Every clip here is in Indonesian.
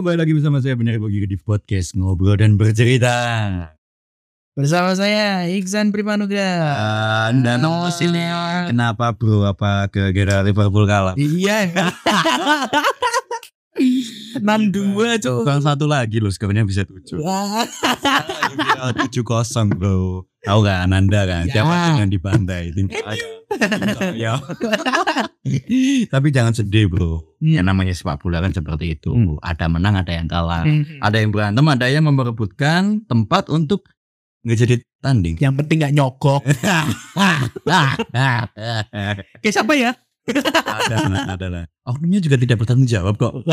Kembali lagi bersama saya Benar Bagi di podcast Ngobrol dan Bercerita Bersama saya Iksan Primanugra. Anda no senior Kenapa bro? Apa gara-gara Liverpool kalah? Iya. Enam dua cok. Kurang satu lagi loh sebenarnya bisa tujuh Tujuh kosong bro Tahu kan Anda kan Ya. Siapa yang di pantai Ya. Tapi jangan sedih bro Yang namanya sepak bola kan seperti itu Hmm. Ada menang ada yang kalah Hmm. Ada yang berantem Ada yang memperebutkan tempat untuk nggak jadi tanding Yang penting gak nyogok. Kayak siapa ya? Ada lah, ada lah. Oknumnya juga tidak bertanggung jawab kok.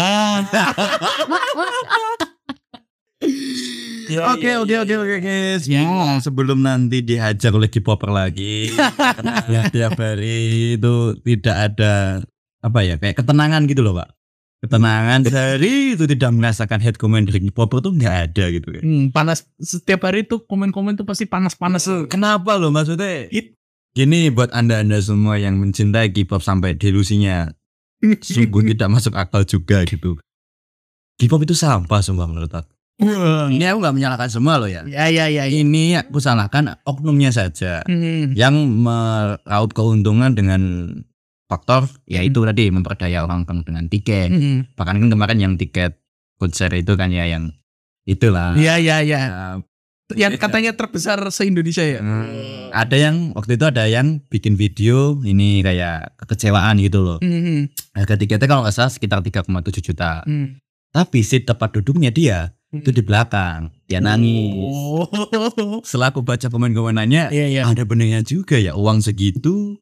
Oke oke oke oke guys. Ya sebelum nanti dihajar oleh K-popper lagi. ya tiap hari itu tidak ada apa ya kayak ketenangan gitu loh pak. Ketenangan dari itu tidak merasakan head comment dari K-popper tuh nggak ada gitu kan. Hmm, panas setiap hari tuh komen-komen tuh pasti panas-panas. Kenapa loh maksudnya? It- Gini buat anda anda semua yang mencintai K-pop sampai delusinya sungguh tidak masuk akal juga gitu. K-pop itu sampah sumpah menurut aku. Ini aku nggak menyalahkan semua loh ya. Ya ya ya. ya. Ini aku salahkan oknumnya saja Hmm. yang meraup keuntungan dengan faktor yaitu tadi memperdaya orang orang dengan tiket. Hmm. Bahkan kan kemarin yang tiket konser itu kan ya yang itulah. Ya ya ya. Ya, Yang katanya terbesar se-Indonesia ya. hmm, ada yang waktu itu ada yang bikin video ini kayak kekecewaan gitu loh. Hmm. Harga tiketnya kalau nggak salah sekitar 3,7 juta. Hmm. Tapi seat tempat duduknya dia itu di belakang. Dia nangis. Oh. Setelah aku baca komen-komenannya, Iya iya. ada benernya juga ya uang segitu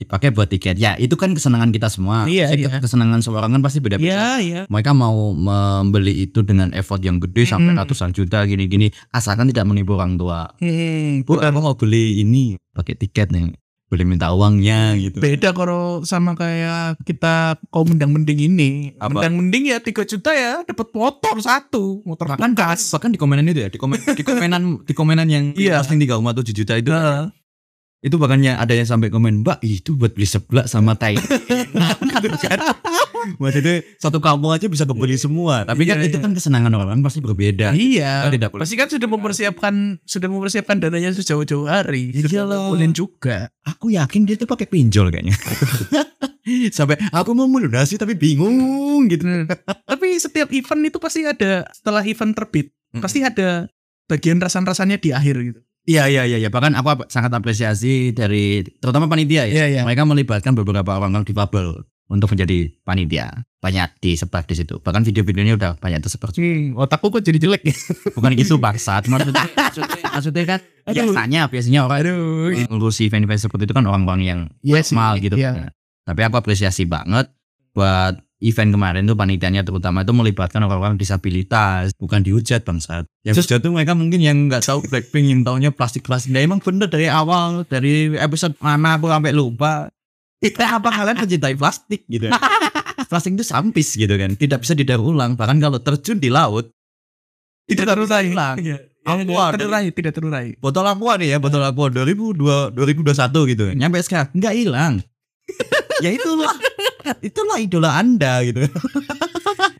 dipakai buat tiket. Ya itu kan kesenangan kita semua. Iya, iya. Kesenangan semua orang kan pasti beda-beda. Iya iya. Mereka mau membeli itu dengan effort yang gede sampai Mm. ratusan juta gini-gini, asalkan tidak menipu orang tua. Hmm. Bu, aku mau beli ini pakai tiket nih, boleh minta uangnya gitu. Beda kalau sama kayak kita kaum mendang mending ini. Apa? Mendang mending ya 3 juta ya dapat motor satu, motor Bahkan gas. bahkan di komenan itu ya, di komen di komenan di komenan yang Iya. posting 3,7 juta itu itu bahkan yang ada yang sampai komen mbak itu buat beli seblak sama tai gitu kan maksudnya satu kampung aja bisa kebeli semua tapi kan Iya, itu iya. kan kesenangan orang pasti berbeda Iya. Kan tidak boleh. Pasti kan sudah mempersiapkan sudah mempersiapkan dananya sejauh-jauh hari. Iya loh. Juga. aku yakin dia tuh pakai pinjol kayaknya sampai aku mau melunasi tapi bingung gitu Hmm. Tapi setiap event itu pasti ada setelah event terbit, Mm. pasti ada bagian rasan-rasannya di akhir gitu. Iya iya iya iya. bahkan aku sangat apresiasi dari terutama panitia ya Iya, iya. mereka melibatkan beberapa orang-orang difabel untuk menjadi panitia banyak disebar di situ bahkan video-videonya udah banyak tersebar Hmm, otakku kok jadi jelek ya. bukan gitu bangsat maksudnya, maksudnya, maksudnya kan Aduh. biasanya biasanya orang Aduh. ngurusi event-event seperti itu kan orang-orang yang sih. normal gitu Iya. kan. tapi aku apresiasi banget buat event kemarin tuh panitianya terutama itu melibatkan orang-orang disabilitas bukan dihujat bangsat yang Just- hujat tuh mereka mungkin yang nggak tahu Blackpink yang taunya plastik-plastik nah, emang bener dari awal dari episode mana aku sampai lupa kita apa kalian mencintai plastik gitu plastik itu sampis gitu kan tidak bisa didaur ulang bahkan kalau terjun di laut Tidak terurai. hilang. Iya. Aqua, Tidak terurai, tidak terurai. botol aqua nih ya botol aqua 2002 2021 gitu nyampe sekarang nggak hilang ya itulah. Itulah idola anda gitu.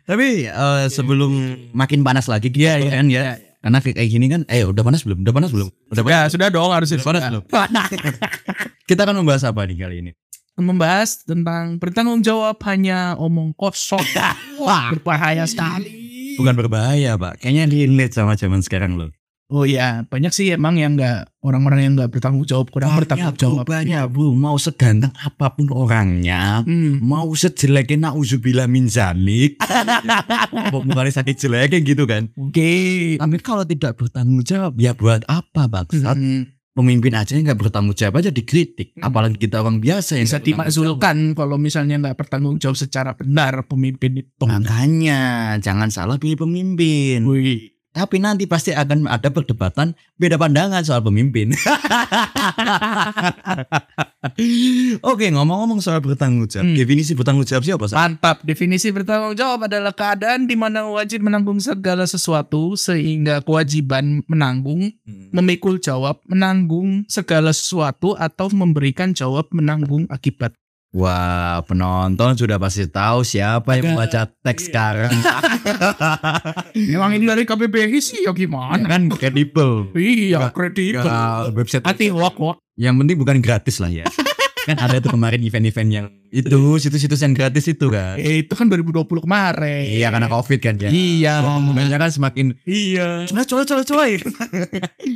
Tapi eh, sebelum makin panas lagi Iya, gitu kan ya. Karena kayak gini kan eh udah panas belum? Udah panas belum? Udah panas? Ya sudah dong harus Udah panas belum? Kita akan membahas apa nih kali ini? Membahas tentang bertanggung jawab hanya omong kosong. Wah, berbahaya sekali. bukan berbahaya pak. Kayaknya relate sama zaman sekarang loh Oh iya, banyak sih emang yang nggak orang-orang yang nggak bertanggung jawab, kurang bertanggung jawab. banyak bu mau seganteng apa pun orangnya Hmm. mau sejeleknya nauzubillah min zalik mau mukanya sakit jelek kayak gitu kan Oke. tapi kalau tidak bertanggung jawab ya buat apa bangsat Hmm. pemimpin aja yang nggak bertanggung jawab aja dikritik Hmm. apalagi kita orang biasa yang Bisa dimakzulkan kalau misalnya nggak bertanggung jawab secara benar pemimpin itu. makanya jangan salah pilih pemimpin Wih. Tapi nanti pasti akan ada perdebatan beda pandangan soal pemimpin oke ngomong-ngomong soal bertanggung jawab Hmm. definisi bertanggung jawab siapa? Mantap, definisi bertanggung jawab adalah keadaan di mana wajib menanggung segala sesuatu sehingga kewajiban menanggung, memikul jawab, menanggung segala sesuatu atau memberikan jawab menanggung akibat. Wah, penonton sudah pasti tahu siapa yang membaca teks iya. sekarang. Memang ini dari KBBI sih ya gimana? kan kredibel. Iya, kredibel. Website Hati wak wak. yang penting bukan gratis lah ya. kan ada tuh kemarin event-event yang itu situs-situs yang gratis itu kan. Eh, itu kan 2020 kemarin. Iya karena covid kan ya. Iya. Banyak kan semakin Iya. Nah, coy coy coy.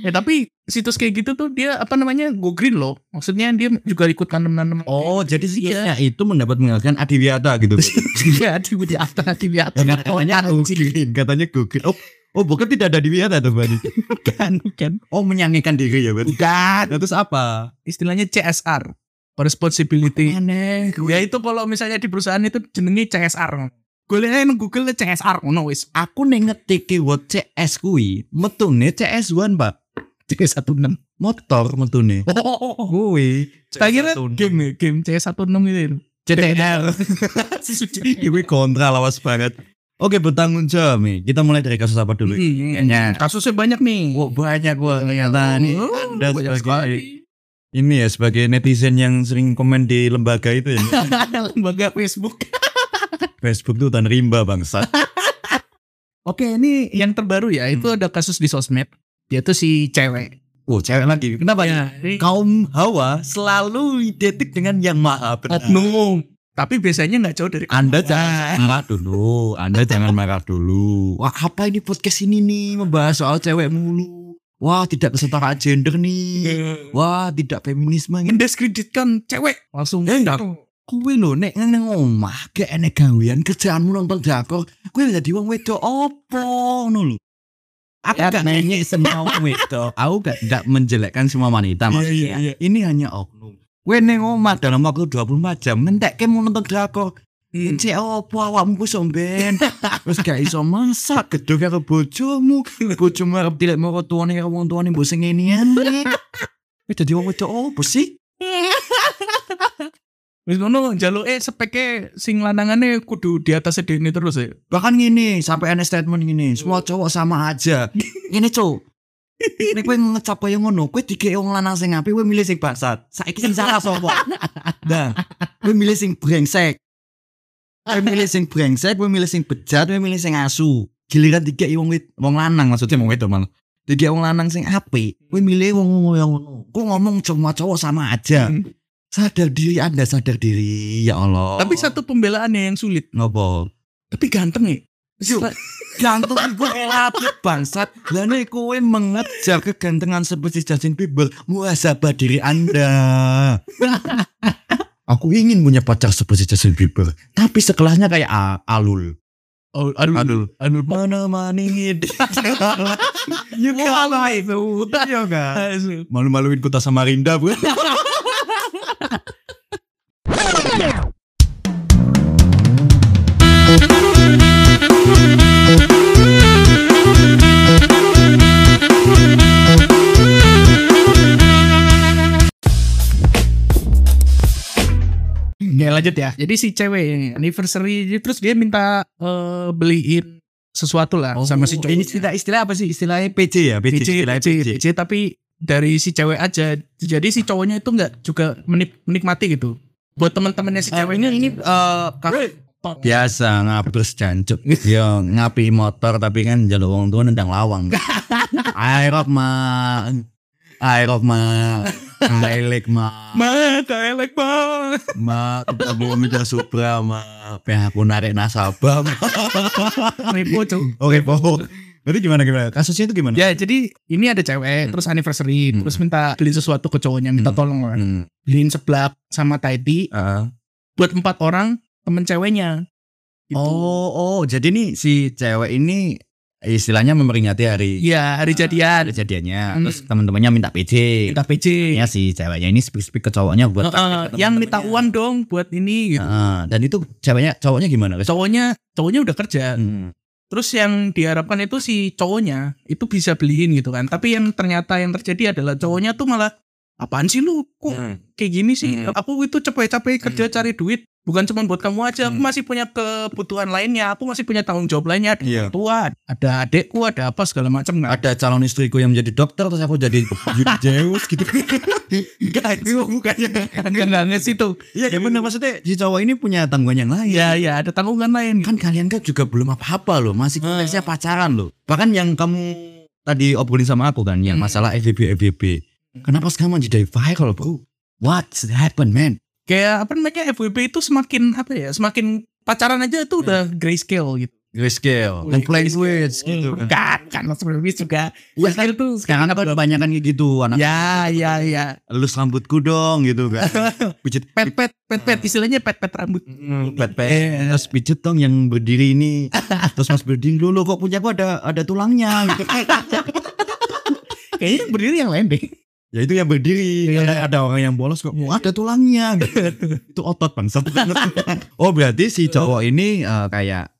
Ya tapi situs kayak gitu tuh dia apa namanya go green loh. Maksudnya dia juga ikut nanam-nanam. Oh, jadi situsnya itu mendapat menghargaan Adiwiyata gitu. Iya di di atas di atas. katanya Google, katanya Google. Oh, oh bukan tidak ada Adiwiyata tuh Bani. Kan kan. Oh, menyanyikan diri ya, Bani. Bukan. Nah, terus apa? Istilahnya CSR. Responsibility. Aneh. Ya itu kalau misalnya di perusahaan itu jenenge CSR. Gue lihat Google CSR ngono wis. Aku nih ngetik keyword CS kui, metune CS1, Pak. CS16. Motor metune. Oh, Kui. tak kira game game CS16 gitu. CTR. Ini kontra lawas banget. Oke, bertanggung jawab nih. Kita mulai dari kasus apa dulu? Iya. Kasusnya banyak nih. Wah, banyak gua ternyata nih. Oh, Anda sebagai. Ini ya sebagai netizen yang sering komen di lembaga itu ya. Lembaga Facebook. Facebook tuh tan rimba bangsa. Oke, ini yang terbaru ya. Itu ada kasus di sosmed. Dia tuh si cewek. Oh, cewek lagi. Kenapa ya? ini Kaum Hawa selalu identik dengan yang maha benar. Tapi biasanya nggak jauh dari Anda jangan marah dulu. Anda jangan marah dulu. Wah, apa ini podcast ini nih membahas soal cewek mulu. Wah, tidak kesetaraan gender nih. Wah, tidak feminisme. mendiskreditkan cewek langsung Eh, gitu. Kue lho nek nang omah gak enek gawean kerjaanmu nonton drakor. Kue dadi wong wedok opo ngono lho. Aku Ya, gak nanya semua wong wedok. Aku gak ndak menjelekkan semua wanita Iya, maksudnya. iya, iya. Ini hanya oknum. Kue neng omah dalam waktu 24 jam ngentekke mau nonton drakor. Cek opo awakmu somben. Wis gak iso masak gedhe karo bojomu. Bojomu arep tilek moro tuane karo wong tuane mbok sing ngene. Wis dadi wong wedok opo sih? Wis ngono njaluke speknya sing lanangane kudu di atas dene terus ya. Bahkan gini, sampai ada statement gini, semua cowok sama aja. Gini cowok, Nek kowe ngecap kaya ngono, kowe dikek wong lanang sing apik, kowe milih sing bangsat. Saiki sing salah sapa? Nah, kowe milih sing brengsek. Kowe milih sing brengsek, kowe milih sing bejat, kowe milih sing asu. Giliran dikek wong wit, wong lanang maksudnya wong wedok malah. Dikek wong lanang sing apik, kowe milih wong yang ngono. Kowe ngomong semua cowok sama aja. Hmm. Sadar diri Anda sadar diri, ya Allah. Tapi satu pembelaannya yang sulit. ngopo? Tapi ganteng ya. Yuk. Gantung iku relatif bangsat. Nek kowe mengejar kegantengan seperti Justin Bieber, muhasabah diri Anda. Aku ingin punya pacar seperti Justin Bieber, tapi sekelahnya kayak A- Alul. Oh, aduh, Aduh. aduh, Mana maning Ya kalah itu. Ya kan. Malu-maluin kota Samarinda, Bu. lanjut ya. Jadi si cewek ini anniversary terus dia minta eh, beliin sesuatu lah sama si cowok. Oh, Ini istilah istilah apa sih? Istilahnya PC ya, PC, PC, istilahnya PC, PC, tapi dari si cewek aja. Jadi si cowoknya itu nggak juga menik- menikmati gitu. Buat teman-temannya si cewek ini ini eh biasa ngapres jancuk yo ngapi motor tapi kan jalur wong tua nendang lawang aerok mah aerok mah Lelek mah mah elek banget. mah kita mau minta supra pengen aku narik nasabah mah. Repo cuy. oke po Berarti gimana gimana kasusnya itu gimana Ya jadi ini ada cewek terus anniversary Hmm. terus minta beli sesuatu ke cowoknya minta Hmm. tolong lah. Hmm, Beliin seblak sama Taiti ah. buat empat orang temen ceweknya. Gitu. oh oh jadi nih si cewek ini istilahnya memperingati hari Iya hari jadian. kejadiannya Hmm. terus teman-temannya minta PC Minta PC. ya si ceweknya ini speak speak ke cowoknya buat Heeh, yang minta uang dong buat ini gitu. Ah, dan itu ceweknya cowoknya gimana guys? Cowoknya cowoknya udah kerja. Hmm. Terus yang diharapkan itu si cowoknya itu bisa beliin gitu kan. Tapi yang ternyata yang terjadi adalah cowoknya tuh malah apaan sih lu kok Hmm. kayak gini sih? Hmm. Aku itu capek-capek kerja Hmm. cari duit bukan cuma buat kamu aja aku Hmm. masih punya kebutuhan lainnya aku masih punya tanggung jawab lainnya ada Iya. tua ada adekku ada apa segala macam nggak Ada calon istriku yang menjadi dokter terus aku jadi Zeus gitu. enggak itu bukannya enggak enggak nggak situ Iya, ya benar maksudnya si cowok ini punya tanggungan yang lain. ya ya ada tanggungan lain Kan kalian kan juga belum apa-apa loh, masih konteksnya pacaran loh. Bahkan yang kamu tadi obrolin sama aku kan, yang Hmm. masalah FVB FVB. Kenapa sekarang jadi viral, bro? What's happened, man? Kayak apa namanya FWB itu semakin apa ya semakin pacaran aja itu udah grayscale gitu. Grayscale, dan playing words gitu kan. kan kan Mas juga. Ya, Grayscale tuh Sekarang apa? kebanyakan kayak gitu anak. Ya ya ya. Elus rambutku dong gitu kan. Pijit. Pet pet pet pet istilahnya pet pet rambut. Pet pet. Terus pijit dong yang berdiri ini. Terus mas berdiri dulu kok punya aku ada ada tulangnya? Gitu. kayaknya yang berdiri yang lain deh Ya itu yang berdiri. Ada, ada orang yang bolos kok. "Wah, ada tulangnya. Gitu. itu otot bang. oh berarti si cowok ini eh, kayak.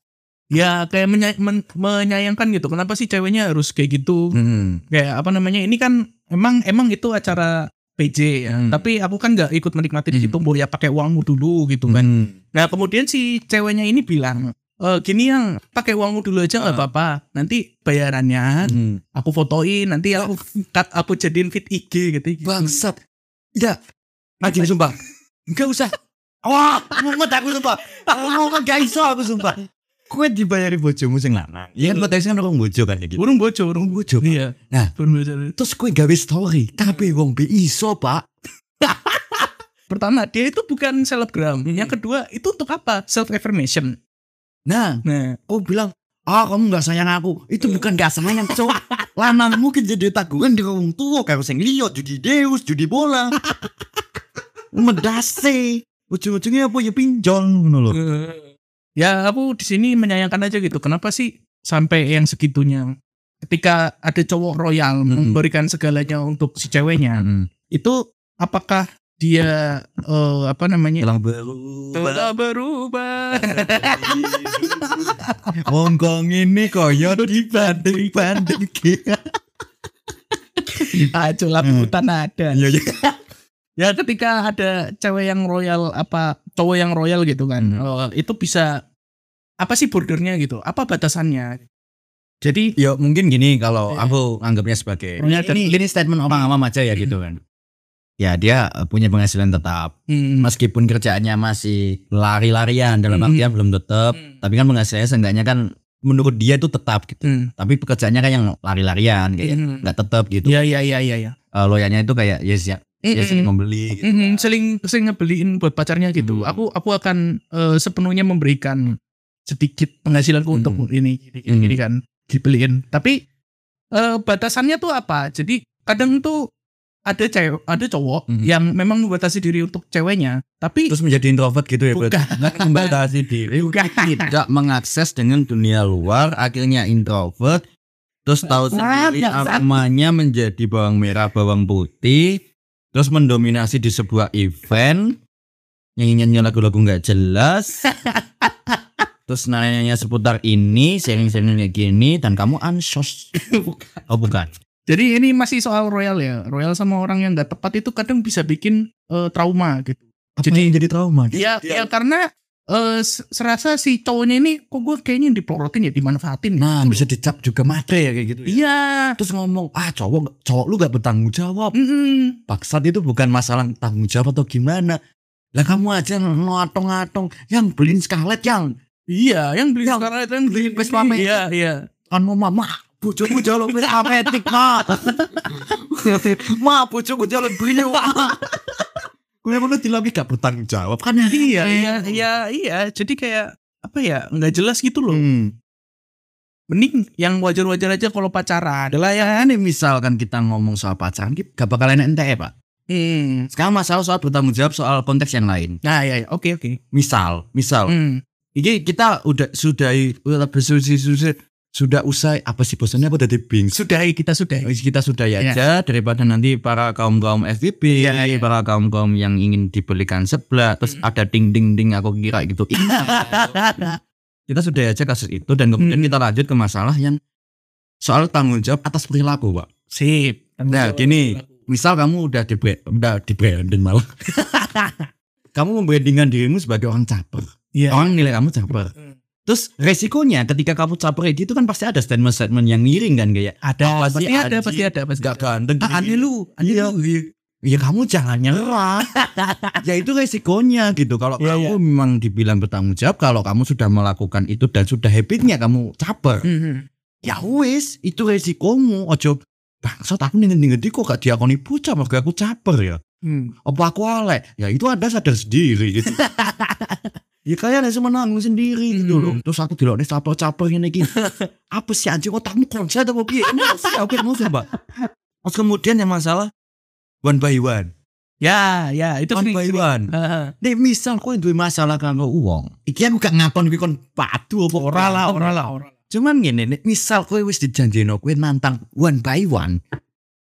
ya kayak menya- men- menyayangkan gitu kenapa sih ceweknya harus kayak gitu Hmm, kayak apa namanya ini kan emang emang itu acara PJ ya Hmm. tapi aku kan nggak ikut menikmati di Hmm. situ boleh ya pakai uangmu dulu gitu kan hmm. nah kemudian si ceweknya ini bilang e, gini yang pakai uangmu dulu aja nggak Ah. apa-apa nanti bayarannya Hmm. aku fotoin nanti aku cut aku jadiin fit IG gitu Bangsat. Ya. Lagi sumpah. Enggak usah. Wah, mumet aku sumpah. Mau gak iso aku sumpah. Kue dibayari bojomu sing lanang. Iya kan potensi kan orang bojo kan kayak gitu. burung bojo burung bojo. Iya Nah. burung bojo Terus kue gawe story. Kabeh wong be iso, Pak. pertama dia itu bukan selebgram Hmm. yang kedua itu untuk apa self affirmation Nah, nah aku bilang, "Ah, kamu gak sayang aku." Itu bukan gak sayang, cowok. Lanang mungkin jadi tanggungan di wong tua kayak sing liyo judi deus, judi bola. Medase. Ujung-ujungnya apa ya pinjol ngono lho. ya aku di sini menyayangkan aja gitu kenapa sih sampai yang segitunya ketika ada cowok royal memberikan segalanya untuk si ceweknya Heeh. itu apakah dia eh, apa namanya Hilang baru. telah berubah Hongkong ini koyo dibanding banding acuh hutan ada Iya iya. ya ketika ada cewek yang royal apa cowok yang royal gitu kan Hmm. eh, itu bisa apa sih bordernya gitu apa batasannya jadi Ya mungkin gini kalau Iya. aku anggapnya sebagai ini, ini statement orang awam aja ya gitu kan. Ya dia eh, punya penghasilan tetap hmm, meskipun kerjaannya masih lari-larian dalam Hmm. artian belum tetap Hmm. tapi kan penghasilannya seenggaknya kan menurut dia itu tetap gitu. hmm, Tapi pekerjaannya kan yang lari-larian kayak hmm. nggak tetap gitu. ya ya ya ya ya Eh, loyalnya itu kayak yes ya, yes Mm-mm. membeli gitu. Mhm, seling seling ngebeliin buat pacarnya gitu. Hmm. Aku aku akan eh, sepenuhnya memberikan sedikit penghasilanku Hmm. untuk ini gini, gini, Hmm. gini kan dibeliin. Tapi eh, batasannya tuh apa? Jadi kadang tuh ada cewek, ada cowok Hmm. yang memang membatasi diri untuk ceweknya, tapi Terus menjadi introvert gitu ya berarti. bukan. Nggak membatasi diri bukan. tidak mengakses dengan dunia luar akhirnya introvert. Terus tahu sendiri aromanya menjadi bawang merah bawang putih. Terus mendominasi di sebuah event. Nyanyi-nyanyi lagu-lagu nggak jelas. Terus nanya seputar ini sharing-sharing kayak gini dan kamu ansos oh bukan Jadi ini masih soal royal ya. Royal sama orang yang nggak tepat itu kadang bisa bikin eh, trauma gitu. apa Jadi- yang jadi trauma Ya, ya karena eh, se- serasa si cowoknya ini kok gue kayaknya diplorotin ya dimanfaatin. nah gitu. bisa dicap juga matre ya kayak gitu ya. Iya. terus ngomong ah cowok cowok lu gak bertanggung jawab Mm-mm. Baksat itu bukan masalah tanggung jawab atau gimana. Lah kamu aja ngatong-ngatong yang beliin Scarlett yang Iya, yang beli Yang sekarang itu yang beli Vespa. Iya, iya. kan mama bojomu jaluk wis ametik ma. ma bojomu jaluk beli ma. Gue mau dilami gak bertanggung jawab kan ya. Iya, iya, iya, iya. Jadi kayak apa ya? nggak jelas gitu loh. Hmm. Mending yang wajar-wajar aja kalau pacaran. Adalah ya ini misalkan kita ngomong soal pacaran gak bakal enak ente pak. Hmm. Sekarang masalah soal bertanggung jawab soal konteks yang lain. Nah, iya, iya. Oke, oke. Misal, misal Hmm. Ini kita udah sudah udah sudah sudah sudah usai apa sih bosannya apa tadi bing Sudahi kita sudahi. kita sudah ya Iya. aja daripada nanti para kaum kaum FVP Iya, iya. para kaum kaum yang ingin dibelikan sebelah terus Hmm. ada ding ding ding aku kira gitu kita sudah aja kasus itu dan kemudian Hmm. kita lanjut ke masalah yang soal tanggung jawab atas perilaku pak Sip. Nah, gini. misal kamu udah di udah di branding malah kamu membrandingkan dirimu sebagai orang caper. Iya. Orang nilai kamu caper. Hmm. Terus resikonya ketika kamu caper itu kan pasti ada statement-statement yang miring kan kayak Ada, sih, pasti ada, pasti ada, pasti gak ada. ganteng. Ah, aneh lu, aneh Iya. lu. Iya. Ya kamu jangan nyerah. ya itu resikonya gitu. Kalau Iya, kamu memang dibilang bertanggung jawab kalau kamu sudah melakukan itu dan sudah habitnya kamu caper. Mhm. Ya wis, itu resikomu. Ojo bangsat aku nih ngerti kok gak diakoni bocah mergo aku caper ya. Hmm. Apa aku alek? Ya itu Anda sadar sendiri gitu. ya kalian harus menanggung sendiri gitu loh. Terus aku dilok nih caper-caper ini gini. Apa sih anjing otakmu konsen apa piye? Emosi, Oke, emosi Mbak. Terus kemudian yang masalah one by one. Ya, ya, itu One by one. Nih misal kowe duwe masalah kanggo uang, iki aku gak ngakon kuwi kon padu apa Ora lah, ora lah, ora. Cuman ngene, nek misal kowe wis dijanjeno kowe nantang one by one,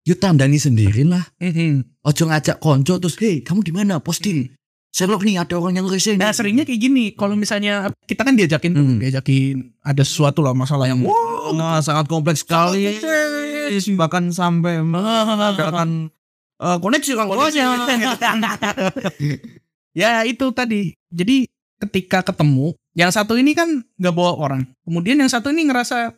yo tandani sendiri lah. Mhm. Ojo ngajak konco terus, "Hei, kamu di mana? Posting." Sherlock nih ada orang yang rese. Nah seringnya kayak gini, kalau misalnya kita kan diajakin, Hmm. diajakin ada sesuatu lah masalah yang Wah, sangat kompleks sekali. Bahkan sampai mengadakan eh, koneksi kan ya itu tadi. Jadi ketika ketemu, yang satu ini kan nggak bawa orang, kemudian yang satu ini ngerasa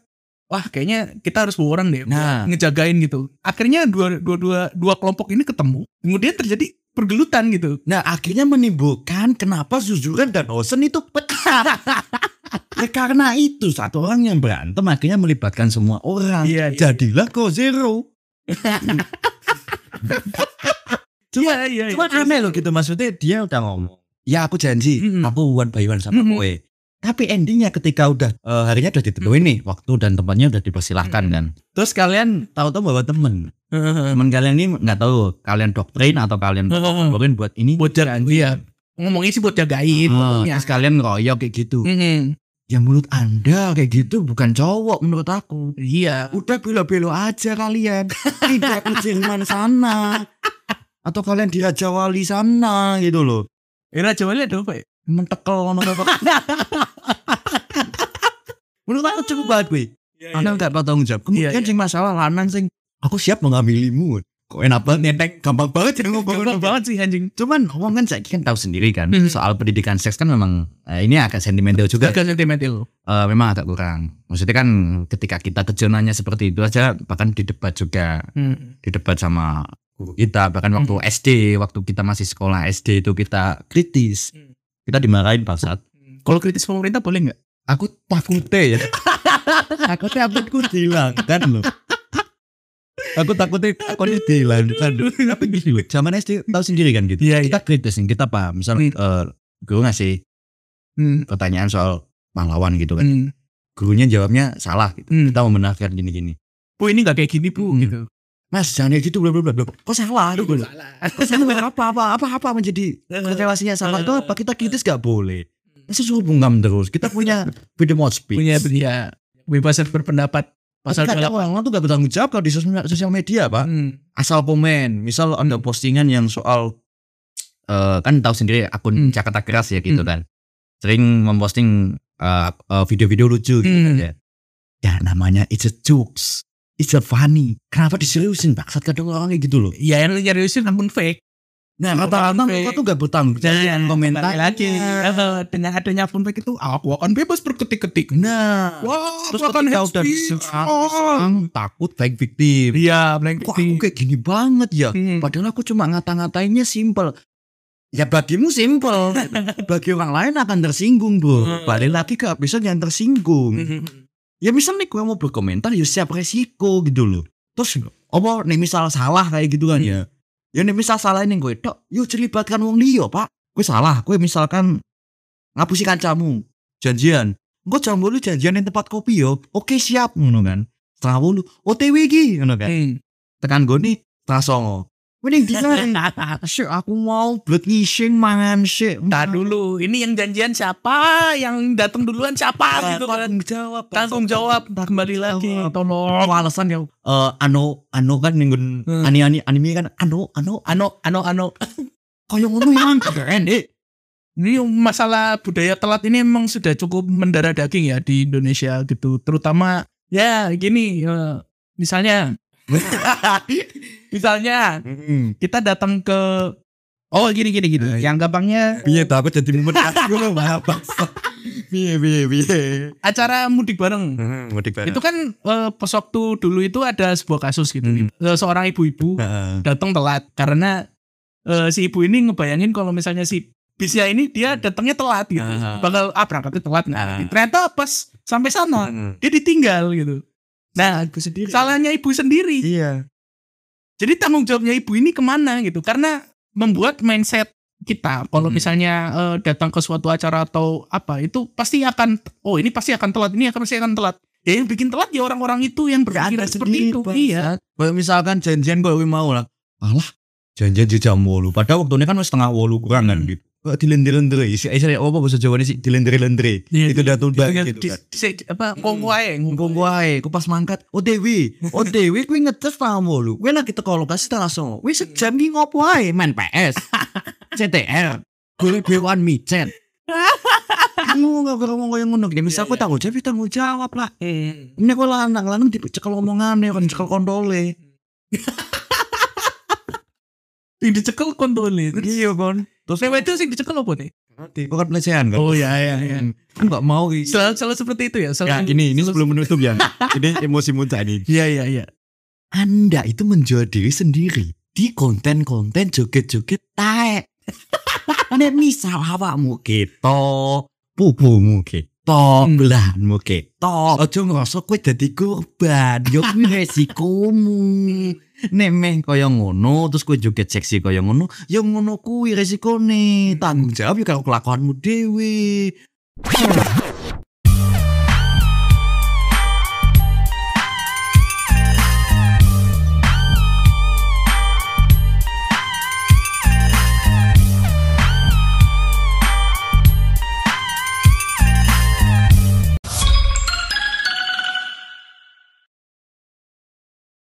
wah kayaknya kita harus bawa orang deh, Nah. ngejagain gitu. Akhirnya dua dua dua dua kelompok ini ketemu, kemudian terjadi pergelutan gitu. Nah akhirnya menimbulkan kenapa Suzuran dan Hosen itu pecah. ya karena itu satu orang yang berantem akhirnya melibatkan semua orang. Iya, iya. Jadilah Ko Zero. Cuma, iya, iya. Cuma aneh loh gitu maksudnya dia udah ngomong. Ya aku janji Mm-mm. aku one by one sama Mm-mm. kowe. Tapi endingnya ketika udah eh, harinya udah ditentuin nih waktu dan tempatnya udah dipersilahkan kan. Terus kalian tahu-tahu bawa temen. Temen kalian ini nggak tahu kalian doktrin atau kalian doktrin buat ini. buat jaga, iya. Ngomongnya sih buat jagain. Ya. terus kalian ngeroyok kayak gitu. Mhm. Ya menurut anda kayak gitu bukan cowok menurut aku. Iya. Udah belo-belo aja kalian. Tidak ke Jerman sana. Atau kalian di Raja Wali sana gitu loh. Era coba lihat apa ya? Mentekel ngono apa. Menurut aku cukup banget gue. Anda nggak bertanggung jawab. Kemudian Iya, iya. sing masalah lanang sing aku siap mengambilimu. Kok enak banget nenteng gampang banget ya ngomong Gampang banget sih anjing. Cuman ngomong kan saya kan tahu sendiri kan Hmm. soal pendidikan seks kan memang eh, ini agak sentimental juga. Agak sentimental. Eh, memang agak kurang. Maksudnya kan ketika kita kejonanya seperti itu aja bahkan di debat juga Hmm. di debat sama guru kita bahkan waktu SD waktu kita masih sekolah SD itu kita kritis Hmm. Kita dimarahin Pak Kalau kritis pemerintah boleh nggak? aku takutnya ya takutnya aku dihilangkan loh aku takutnya aku dihilangkan tapi gini loh zaman SD tahu sendiri kan gitu Iya, kita kritis nih kita paham misal Hmm. eh, guru ngasih Hmm. pertanyaan soal pahlawan gitu kan Hmm. gurunya jawabnya salah gitu Hmm. kita membenarkan gini-gini Bu ini nggak kayak gini bu. Hmm. Gitu. Mas jangan kayak gitu bla bla bla kok salah? Aduh Salah. kok salah? Apa apa apa apa menjadi relasinya salah itu apa? Kita kritis gak boleh. Masa suruh bungkam terus. Kita punya freedom of speech. Punya punya kebebasan berpendapat. Pasal Pasal dua orang tuh gak bertanggung jawab kalau di sosial, sosial media pak. Hmm. asal komen. Misal ada postingan yang soal eh, kan tahu sendiri akun Hmm. Jakarta keras ya gitu Hmm. kan. Sering memposting eh, eh, video-video lucu gitu Hmm. ya. Ya namanya it's a jokes it's a funny kenapa diseriusin pak saat kadang orang kayak gitu loh Ya yang nyariusin akun fake. nah rata-rata mereka tuh gak bertanggung jawab komentar Kembali lagi. Dengan adanya akun fake itu aku akan bebas berketik-ketik. nah Wah, terus akan ketika udah diserang Oh. takut fake victim Iya, blank kok aku kayak gini banget ya Hmm. Padahal aku cuma ngata-ngatainnya simple. Ya bagimu simple. Bagi orang lain akan tersinggung bro. Hmm. Balik lagi ke episode yang tersinggung. Hmm. Ya misal nih gue mau berkomentar ya siap resiko gitu loh. Terus apa nih misal salah kayak gitu kan ya. Ya nih misal salah ini gue tok. Yuk celibatkan wong liya pak. Gue salah. Gue misalkan ngapusi kancamu. Janjian. Gue jam bolu janjian di tempat kopi yo. Oke siap ngono kan. Setengah bolu. OTW iki ngono kan Hmm. tekan gue nih setengah songo mending dina Syek aku mau blood ngising mangan syek Ntar dulu, ini yang janjian siapa? Yang datang duluan siapa? Gitu kan. tanggung jawab Tanggung jawab. Kembali lagi. Tolong. alasan ya eh ano ano kan ning Hmm. ani ani anime kan ano ano Ano, ano, ano. koyo ngono yang keren deh Ini masalah budaya telat ini emang sudah cukup mendarah daging ya di Indonesia gitu. Terutama ya gini, eh, misalnya, misalnya Hmm. kita datang ke Oh gini gini gini. Iya. Yang gampangnya Piye tuh aku jadi mumet aku lho maaf bangsa. Piye piye piye. acara mudik bareng. Hmm, mudik bareng. Itu kan eh, pas waktu dulu itu ada sebuah kasus gitu. Hmm. Eh, Seorang ibu-ibu Heeh. datang telat karena eh, si ibu ini ngebayangin kalau misalnya si bisnya ini dia datangnya telat gitu. Ah. Bakal ah berangkatnya telat nggak. Ah. Ternyata pas sampai sana Heeh. dia ditinggal gitu. Nah, Aku sendiri. salahnya ibu sendiri. Iya. Jadi tanggung jawabnya ibu ini ke mana gitu? Karena membuat mindset kita kalau Hmm. misalnya eh, datang ke suatu acara atau apa itu pasti akan oh ini pasti akan telat ini akan pasti akan telat. Ya yang bikin telat ya orang-orang itu yang berpikiran seperti itu. Iya. Kayak misalkan janjian kok mau lah. Alah, janjian di jam 8. Padahal waktunya kan setengah 8 kurang kan Hmm. gitu. Kok dilendere-lendere. Isi isi apa bahasa Jawa ini sih dilendere-lendere. Iya, Itu udah tunda Di- gitu kan. di- apa kongko ae Engko wae, ku pas mangkat, OTW, OTW kuwi ngetes paham lu. Kuwi lagi teko lokasi langsung. Wis sejam ki ngopo ae main PS. CTR, golek bewan micet. Kamu gak perlu ngomong yang ngono. Ya misal aku tanggung jawab, ya tanggung jawab lah. Ini kok lanang lanang dicekel omongane kan cekel kontole. Yang dicekel kontolnya. Iya kon. Terus lewat itu sih dicekel apa nih? Kok kan pelecehan kan? Oh ya ya ya. Aku gak mau ki. Selalu, selalu seperti itu ya. Ya Selalu, ini ini sebelum menutup ya. Ini emosi muncak ini. Iya iya iya. Anda itu menjual diri sendiri di konten-konten joget-joget taek. Nek misal awakmu keto, pupumu keto, Hmm. belahanmu keto. Aja ngerasa kowe dadi korban. Yo kuwi resikomu. Meh kaya ngono, terus kowe joget seksi kaya ngono, ya ngono kuwi resikone. Tanggung jawab ya karo kelakuanmu dhewe.